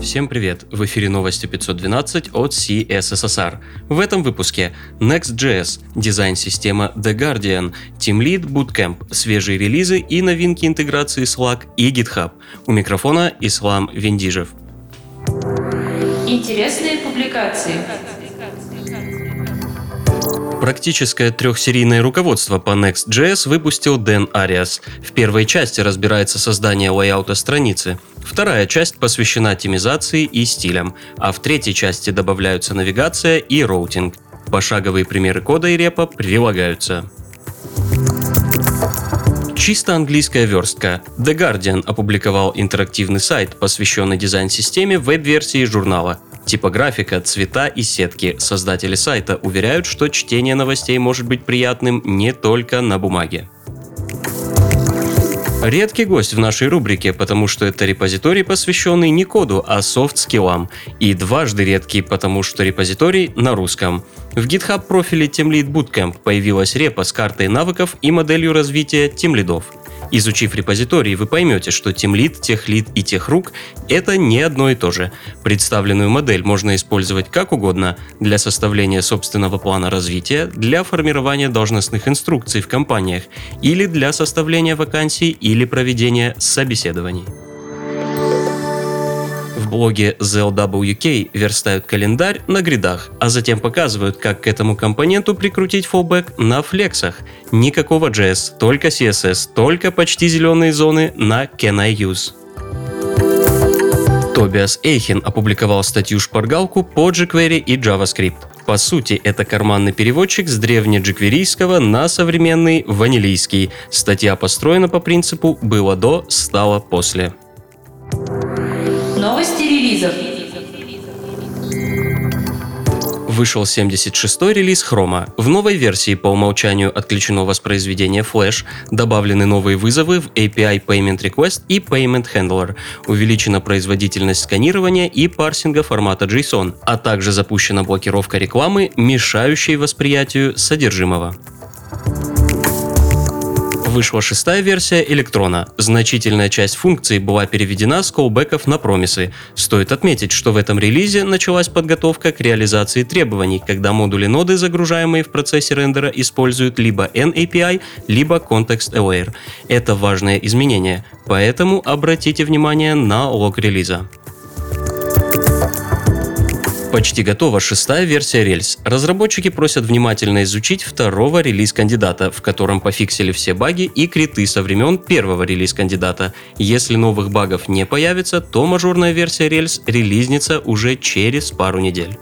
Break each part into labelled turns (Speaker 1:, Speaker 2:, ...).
Speaker 1: Всем привет! В эфире новости 512 от CSSR. В этом выпуске Next.js, дизайн-система The Guardian, Team Lead Bootcamp, свежие релизы и новинки интеграции Slack и GitHub. У микрофона Ислам Вендижев.
Speaker 2: Интересные публикации.
Speaker 1: Практическое трехсерийное руководство по Next.js выпустил Дэн Ариас. В первой части разбирается создание лайаута страницы. Вторая часть посвящена темизации и стилям, а в третьей части добавляются навигация и роутинг. Пошаговые примеры кода и репа прилагаются. Чисто английская верстка. The Guardian опубликовал интерактивный сайт, посвященный дизайн-системе веб-версии журнала. Типографика, цвета и сетки. Создатели сайта уверяют, что чтение новостей может быть приятным не только на бумаге. Редкий гость в нашей рубрике, потому что это репозиторий, посвященный не коду, а софт-скиллам. И дважды редкий, потому что репозиторий на русском. В GitHub профиле Team Lead Bootcamp появилась репа с картой навыков и моделью развития Team лидов. Изучив репозиторий, вы поймете, что тимлит, техлит и техрук — это не одно и то же. Представленную модель можно использовать как угодно для составления собственного плана развития, для формирования должностных инструкций в компаниях или для составления вакансий или проведения собеседований. В блоге ZLWK верстают календарь на гридах, а затем показывают, как к этому компоненту прикрутить фоллбэк на флексах. Никакого JS, только CSS, только почти зеленые зоны на Can I Use. Тобиас Эйхен опубликовал статью-шпаргалку по jQuery и JavaScript. По сути, это карманный переводчик с древнеджикверийского на современный ванилийский. Статья построена по принципу «было до, стало после».
Speaker 2: Релизов.
Speaker 1: Вышел 76-й релиз Chrome. В новой версии по умолчанию отключено воспроизведение Flash, добавлены новые вызовы в API Payment Request и Payment Handler, увеличена производительность сканирования и парсинга формата JSON, а также запущена блокировка рекламы, мешающей восприятию содержимого вышла шестая версия Электрона. Значительная часть функций была переведена с колбеков на промисы. Стоит отметить, что в этом релизе началась подготовка к реализации требований, когда модули ноды, загружаемые в процессе рендера, используют либо NAPI, либо Context Aware. Это важное изменение, поэтому обратите внимание на лог релиза. Почти готова шестая версия Rails. Разработчики просят внимательно изучить второго релиз-кандидата, в котором пофиксили все баги и криты со времен первого релиз-кандидата. Если новых багов не появится, то мажорная версия Rails релизнится уже через пару недель.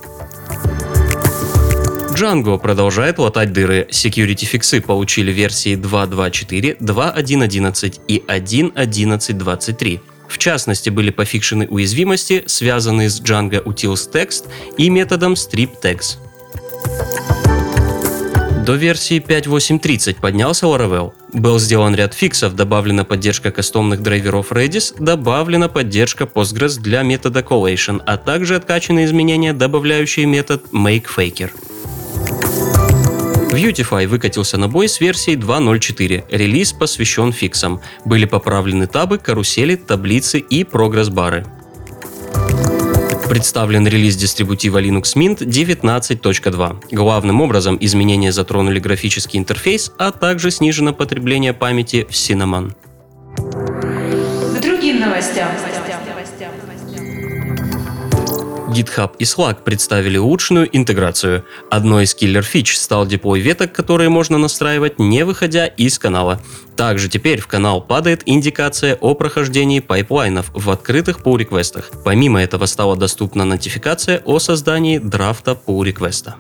Speaker 1: Django продолжает латать дыры. Security фиксы получили версии 2.2.4, 2.1.11 и 1.11.23. В частности, были пофикшены уязвимости, связанные с Django Utils Text и методом strip До версии 5.8.30 поднялся Laravel. Был сделан ряд фиксов, добавлена поддержка кастомных драйверов Redis, добавлена поддержка Postgres для метода collation, а также откачаны изменения, добавляющие метод makeFaker. Beautify выкатился на бой с версией 2.0.4. Релиз посвящен фиксам. Были поправлены табы, карусели, таблицы и прогресс-бары. Представлен релиз дистрибутива Linux Mint 19.2. Главным образом изменения затронули графический интерфейс, а также снижено потребление памяти в Cinnamon.
Speaker 2: К другим новостям.
Speaker 1: GitHub и Slack представили улучшенную интеграцию. Одной из киллер-фич стал деплой веток, которые можно настраивать, не выходя из канала. Также теперь в канал падает индикация о прохождении пайплайнов в открытых pull request ах. Помимо этого стала доступна нотификация о создании драфта pull request а.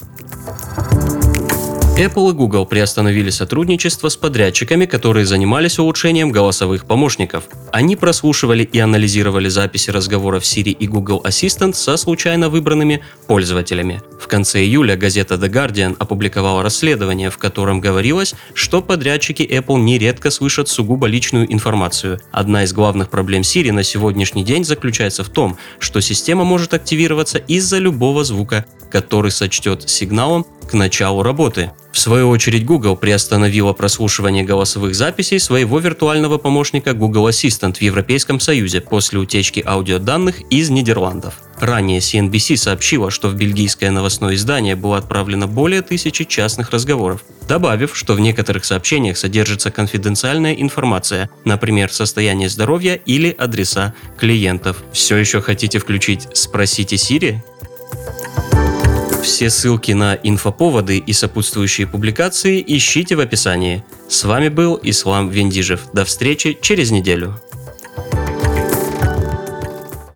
Speaker 1: Apple и Google приостановили сотрудничество с подрядчиками, которые занимались улучшением голосовых помощников. Они прослушивали и анализировали записи разговоров Siri и Google Assistant со случайно выбранными пользователями. В конце июля газета The Guardian опубликовала расследование, в котором говорилось, что подрядчики Apple нередко слышат сугубо личную информацию. Одна из главных проблем Siri на сегодняшний день заключается в том, что система может активироваться из-за любого звука который сочтет сигналом к началу работы. В свою очередь Google приостановила прослушивание голосовых записей своего виртуального помощника Google Assistant в Европейском Союзе после утечки аудиоданных из Нидерландов. Ранее CNBC сообщила, что в бельгийское новостное издание было отправлено более тысячи частных разговоров, добавив, что в некоторых сообщениях содержится конфиденциальная информация, например, состояние здоровья или адреса клиентов. Все еще хотите включить «Спросите Сири»? Все ссылки на инфоповоды и сопутствующие публикации ищите в описании. С вами был Ислам Вендижев. До встречи через неделю.